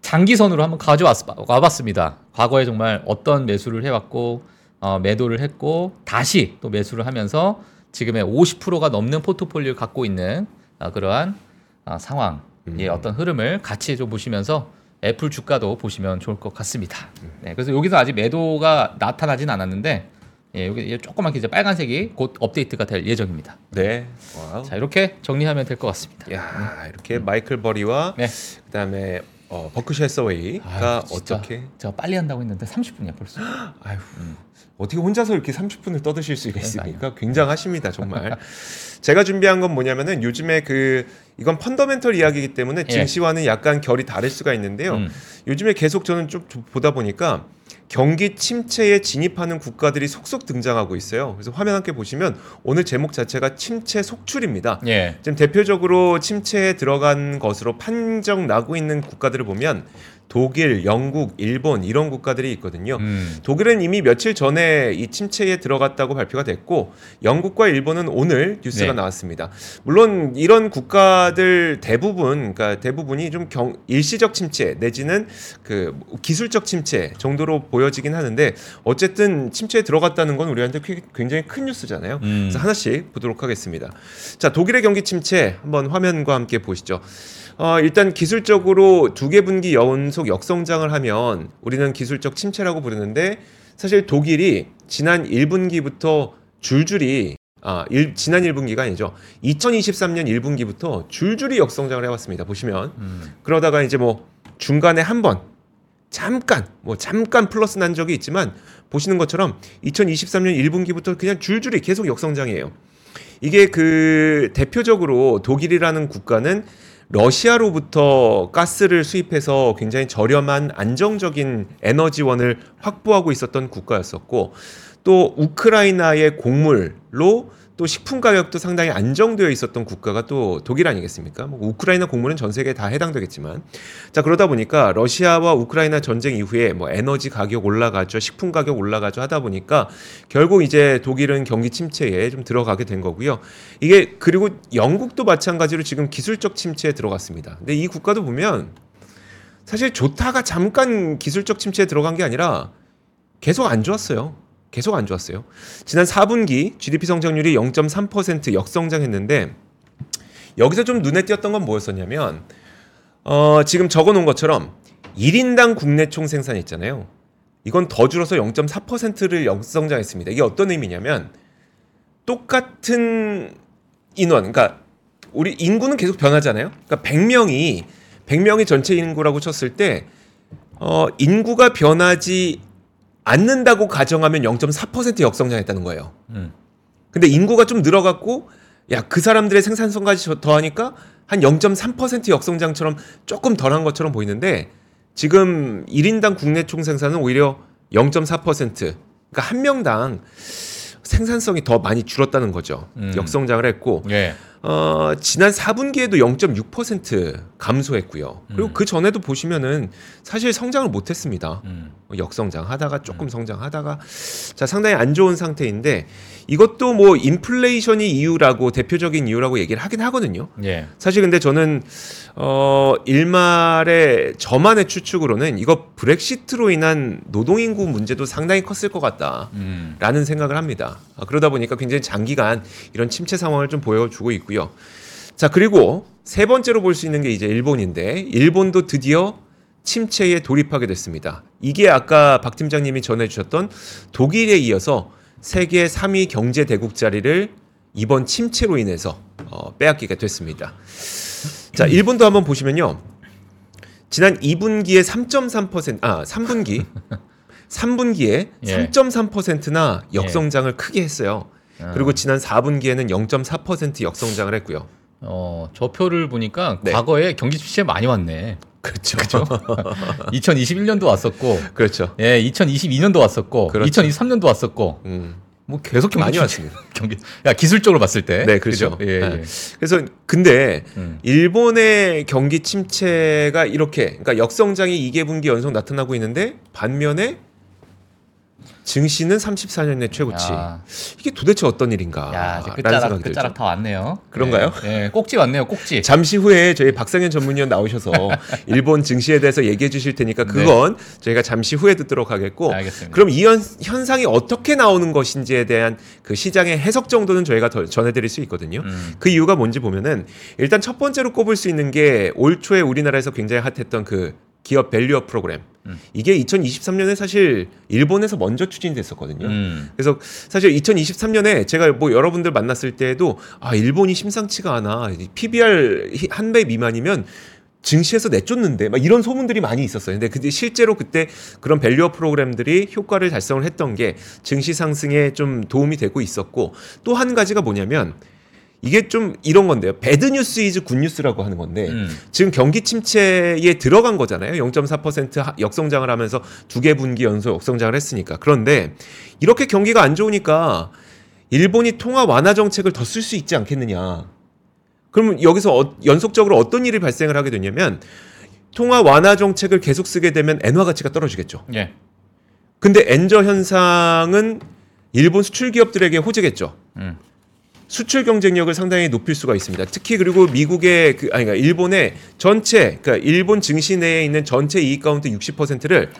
장기선으로 한번 가져왔 와봤습니다. 과거에 정말 어떤 매수를 해왔고 어, 매도를 했고 다시 또 매수를 하면서 지금의 50%가 넘는 포트폴리오를 갖고 있는 아, 그러한 아, 상황의 음. 어떤 흐름을 같이 좀 보시면서 애플 주가도 보시면 좋을 것 같습니다. 음. 네, 그래서 여기서 아직 매도가 나타나진 않았는데 예, 여기 조그맣게 이제 빨간색이 곧 업데이트가 될 예정입니다. 네. wow. 자 이렇게 정리하면 될 것 같습니다. 야, 이렇게 마이클 버리와 네. 그다음에 어, 버크셔 진짜. 어떻게 제가 빨리 한다고 했는데 30분이야 벌써. *gasps* 아유. 어떻게 혼자서 이렇게 30분을 떠드실 수가 있습니까? 굉장하십니다, 정말. *laughs* 제가 준비한 건 뭐냐면은 요즘에 그 이건 펀더멘털 이야기이기 때문에 예. 증시와는 약간 결이 다를 수가 있는데요. 음. 요즘에 계속 저는 좀, 좀 보다 보니까 경기 침체에 진입하는 국가들이 속속 등장하고 있어요. 그래서 화면 함께 보시면 오늘 제목 자체가 침체 속출입니다. 예. 지금 대표적으로 침체에 들어간 것으로 판정 나고 있는 국가들을 보면 독일, 영국, 일본 이런 국가들이 있거든요. 음. 독일은 이미 며칠 전에 이 침체에 들어갔다고 발표가 됐고 영국과 일본은 오늘 뉴스가 네. 나왔습니다. 물론 이런 국가들 대부분 그러니까 대부분이 좀 경, 일시적 침체 내지는 그 기술적 침체 정도로 보여지긴 하는데 어쨌든 침체에 들어갔다는 건 우리한테 꽤- 굉장히 큰 뉴스잖아요. 음. 그래서 하나씩 보도록 하겠습니다. 자, 독일의 경기 침체 한번 화면과 함께 보시죠. 어, 일단 기술적으로 두 개 분기 연속 역성장을 하면 우리는 기술적 침체라고 부르는데 사실 독일이 지난 1분기부터 줄줄이 아, 일, 지난 1분기가 아니죠. 2023년 1분기부터 줄줄이 역성장을 해왔습니다. 보시면 음. 그러다가 이제 뭐 중간에 한 번 잠깐 뭐 잠깐 플러스 난 적이 있지만 보시는 것처럼 2023년 1분기부터 그냥 줄줄이 계속 역성장이에요. 이게 그 대표적으로 독일이라는 국가는 러시아로부터 가스를 수입해서 굉장히 저렴한 안정적인 에너지원을 확보하고 있었던 국가였었고 또 우크라이나의 곡물로 또 식품 가격도 상당히 안정되어 있었던 국가가 또 독일 아니겠습니까? 뭐 우크라이나 곡물은 전 세계에 다 해당되겠지만 자 그러다 보니까 러시아와 우크라이나 전쟁 이후에 뭐 에너지 가격 올라가죠, 식품 가격 올라가죠 하다 보니까 결국 이제 독일은 경기 침체에 좀 들어가게 된 거고요. 이게 그리고 영국도 마찬가지로 지금 기술적 침체에 들어갔습니다. 근데 이 국가도 보면 사실 좋다가 잠깐 기술적 침체에 들어간 게 아니라 계속 안 좋았어요. 계속 안 좋았어요. 지난 4분기 GDP 성장률이 0.3% 역성장했는데 여기서 좀 눈에 띄었던 건 뭐였었냐면 어, 지금 적어 놓은 것처럼 1인당 국내 총 생산 있잖아요. 이건 더 줄어서 0.4%를 역성장했습니다. 이게 어떤 의미냐면 똑같은 인원, 그러니까 우리 인구는 계속 변하잖아요. 그러니까 100명이 100명이 전체 인구라고 쳤을 때 어, 인구가 변하지 않는다고 가정하면 0.4% 역성장했다는 거예요. 음. 근데 인구가 좀 늘어갔고 야 그 사람들의 생산성까지 저- 더하니까 한 0.3% 역성장처럼 조금 덜한 것처럼 보이는데 지금 1인당 국내 총 생산은 오히려 0.4% 그러니까 한 명당 생산성이 더 많이 줄었다는 거죠. 음. 역성장을 했고 예. 어, 지난 4분기에도 0.6% 감소했고요. 그리고 음. 그 전에도 보시면은 사실 성장을 못했습니다. 음. 뭐 역성장 하다가 조금 성장하다가 자 상당히 안 좋은 상태인데 이것도 뭐 인플레이션이 이유라고 대표적인 이유라고 얘기를 하긴 하거든요. 예. 사실 근데 저는 어 일말의 저만의 추측으로는 이거 브렉시트로 인한 노동 인구 문제도 상당히 컸을 것 같다. 음. 라는 생각을 합니다. 아, 그러다 보니까 굉장히 장기간 이런 침체 상황을 좀 보여주고 있고 요. 자, 그리고 세 번째로 볼 수 있는 게 이제 일본인데, 일본도 드디어 침체에 돌입하게 됐습니다. 이게 아까 박 팀장님이 전해 주셨던 독일에 이어서 세계 3위 경제 대국 자리를 이번 침체로 인해서 어, 빼앗기게 됐습니다. 자, 일본도 한번 보시면요. 지난 2분기에 3.3%, 아, 3분기. 3분기에 *laughs* 예. 3.3%나 역성장을 크게 했어요. 아. 그리고 지난 4분기에는 0.4% 역성장을 했고요. 어, 저 표를 보니까 네. 과거에 경기 침체 많이 왔네. 그렇죠. 2021년도 *laughs* 왔었고, 그렇죠. 예, 2022년도 왔었고, 그렇죠. 2023년도 왔었고, 음. 뭐 계속 경기 많이 왔습니다. *laughs* 경기, 야 기술적으로 봤을 때, 네, 그렇죠. 그죠? 예, 네. 예. 그래서 근데 음. 일본의 경기 침체가 이렇게 그러니까 역성장이 2개 분기 연속 나타나고 있는데 반면에 증시는 34년 내 최고치. 야, 이게 도대체 어떤 일인가? 야, 이제 끝자락 끝자락. 다 왔네요. 그런가요? 예, 예, 꼭지 왔네요, 꼭지. 잠시 후에 저희 박상현 전문위원 나오셔서 *laughs* 일본 증시에 대해서 얘기해 주실 테니까 그건 저희가 잠시 후에 듣도록 하겠고 네. 알겠습니다. 그럼 이 현, 현상이 어떻게 나오는 것인지에 대한 그 시장의 해석 정도는 저희가 더 전해드릴 수 있거든요. 음. 그 이유가 뭔지 보면은 일단 첫 번째로 꼽을 수 있는 게 올 초에 우리나라에서 굉장히 핫했던 그 기업 밸류업 프로그램. 음. 이게 2023년에 사실 일본에서 먼저 추진됐었거든요. 음. 그래서 사실 2023년에 제가 뭐 여러분들 만났을 때에도 아 일본이 심상치가 않아 PBR 한 배 미만이면 증시에서 내쫓는데 막 이런 소문들이 많이 있었어요. 근데 근데 실제로 그때 그런 밸류업 프로그램들이 효과를 달성을 했던 게 증시 상승에 좀 도움이 되고 있었고 또 한 가지가 뭐냐면 이게 좀 이런 건데요. bad news is good news라고 하는 건데 음. 지금 경기 침체에 들어간 거잖아요. 0.4% 하- 역성장을 하면서 두 개 분기 연속 역성장을 했으니까. 그런데 이렇게 경기가 안 좋으니까 일본이 통화 완화 정책을 더 쓸 수 있지 않겠느냐. 그러면 여기서 어- 연속적으로 어떤 일이 발생을 하게 되냐면 통화 완화 정책을 계속 쓰게 되면 엔화 가치가 떨어지겠죠. 예. 근데 엔저 현상은 일본 수출 기업들에게 호재겠죠. 음. 수출 경쟁력을 상당히 높일 수가 있습니다. 특히 그리고 미국의 그 아니 그러니까 일본의 전체 그러니까 일본 증시 내에 있는 전체 이익 가운데 60%를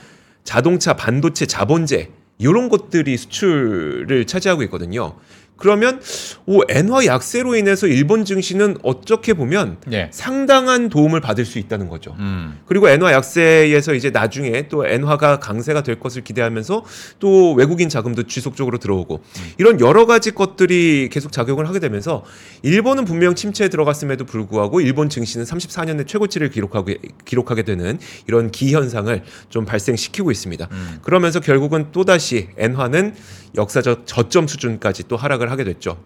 자동차, 반도체, 자본재 이런 것들이 수출을 차지하고 있거든요. 그러면 오 엔화 약세로 인해서 일본 증시는 어떻게 보면 예. 상당한 도움을 받을 수 있다는 거죠. 음. 그리고 엔화 약세에서 이제 나중에 또 엔화가 강세가 될 것을 기대하면서 또 외국인 자금도 지속적으로 들어오고 이런 여러 가지 것들이 계속 작용을 하게 되면서 일본은 분명 침체에 들어갔음에도 불구하고 일본 증시는 34년 내 최고치를 기록하게 기록하게 되는 이런 기현상을 좀 발생시키고 있습니다. 음. 그러면서 결국은 또 다시 엔화는 역사적 저점 수준까지 또 하락을 하게 됐죠.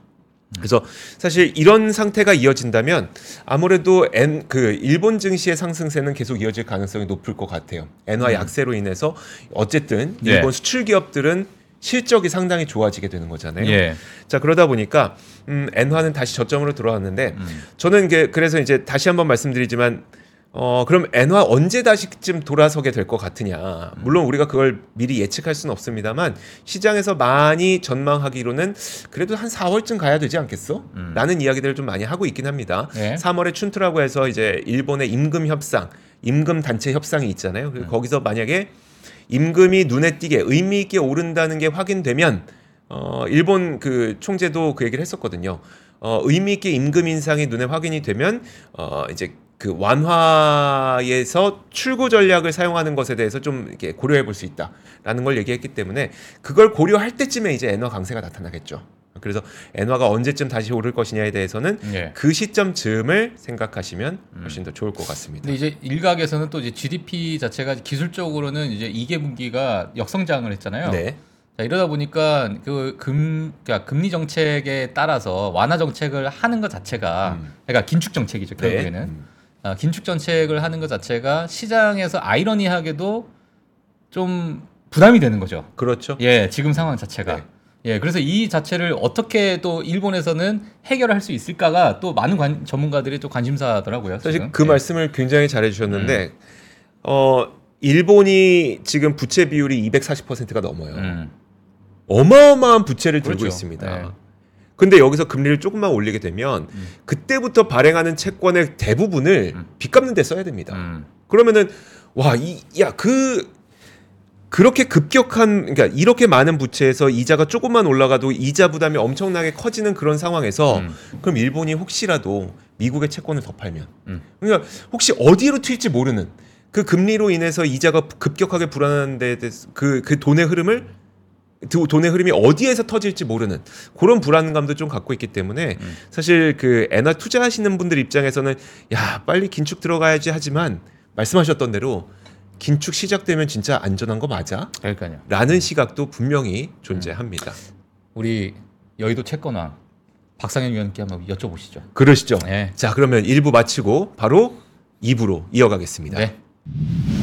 그래서 사실 이런 상태가 이어진다면 아무래도 엔, 그 일본 증시의 상승세는 계속 이어질 가능성이 높을 것 같아요. 엔화 약세로 인해서 어쨌든 네. 일본 수출 기업들은 실적이 상당히 좋아지게 되는 거잖아요. 예. 자 그러다 보니까 음, 엔화는 다시 저점으로 들어왔는데 음. 저는 이게 그래서 이제 다시 한번 말씀드리지만 어 그럼 엔화 언제 다시쯤 돌아서게 될 것 같으냐 물론 우리가 그걸 미리 예측할 수는 없습니다만 시장에서 많이 전망하기로는 그래도 한 4월쯤 가야 되지 않겠어? 음. 라는 이야기들을 좀 많이 하고 있긴 합니다. 예. 3월에 춘투라고 해서 이제 일본의 임금 협상, 임금 단체 협상이 있잖아요. 음. 거기서 만약에 임금이 눈에 띄게 의미 있게 오른다는 게 확인되면 어 일본 그 총재도 그 얘기를 했었거든요. 어 의미 있게 임금 인상이 눈에 확인이 되면 어 이제 그 완화에서 출구 전략을 사용하는 것에 대해서 좀 이렇게 고려해 볼 수 있다라는 걸 얘기했기 때문에 그걸 고려할 때쯤에 이제 엔화 강세가 나타나겠죠. 그래서 엔화가 언제쯤 다시 오를 것이냐에 대해서는 예. 그 시점쯤을 생각하시면 훨씬 더 좋을 것 같습니다. 근데 이제 일각에서는 또 이제 GDP 자체가 기술적으로는 이제 2개 분기가 역성장을 했잖아요. 네. 자, 이러다 보니까 그 금, 그러니까 금리 정책에 따라서 완화 정책을 하는 것 자체가 음. 그러니까 긴축 정책이죠 네. 결국에는 음. 아, 긴축 정책을 하는 것 자체가 시장에서 아이러니하게도 좀 부담이 되는 거죠. 그렇죠. 예, 지금 상황 자체가. 네. 예, 그래서 이 자체를 어떻게 또 일본에서는 해결할 수 있을까가 또 많은 관- 전문가들이 또 관심사더라고요. 사실 지금. 그 예. 말씀을 굉장히 잘해 주셨는데 어 일본이 지금 부채 비율이 240%가 넘어요. 음, 어마어마한 부채를 들고 그렇죠. 있습니다. 네. 근데 여기서 금리를 조금만 올리게 되면 음. 그때부터 발행하는 채권의 대부분을 음. 빚 갚는 데 써야 됩니다. 음, 그러면은 와 이 야 그 그렇게 급격한 그러니까 이렇게 많은 부채에서 이자가 조금만 올라가도 이자 부담이 엄청나게 커지는 그런 상황에서 음. 그럼 일본이 혹시라도 미국의 채권을 더 팔면 음. 그러니까 혹시 어디로 튈지 모르는 그 금리로 인해서 이자가 급격하게 불안한데 그 그 돈의 흐름을 그 돈의 흐름이 어디에서 터질지 모르는 그런 불안감도 좀 갖고 있기 때문에 음. 사실 그 엔화 투자하시는 분들 입장에서는 야 빨리 긴축 들어가야지 하지만 말씀하셨던 대로 긴축 시작되면 진짜 안전한 거 맞아? 그러니까요. 라는 시각도 분명히 존재합니다. 우리 여의도 채권왕 박상현 위원께 한번 여쭤보시죠. 그러시죠. 네. 자 그러면 1부 마치고 바로 2부로 이어가겠습니다. 네.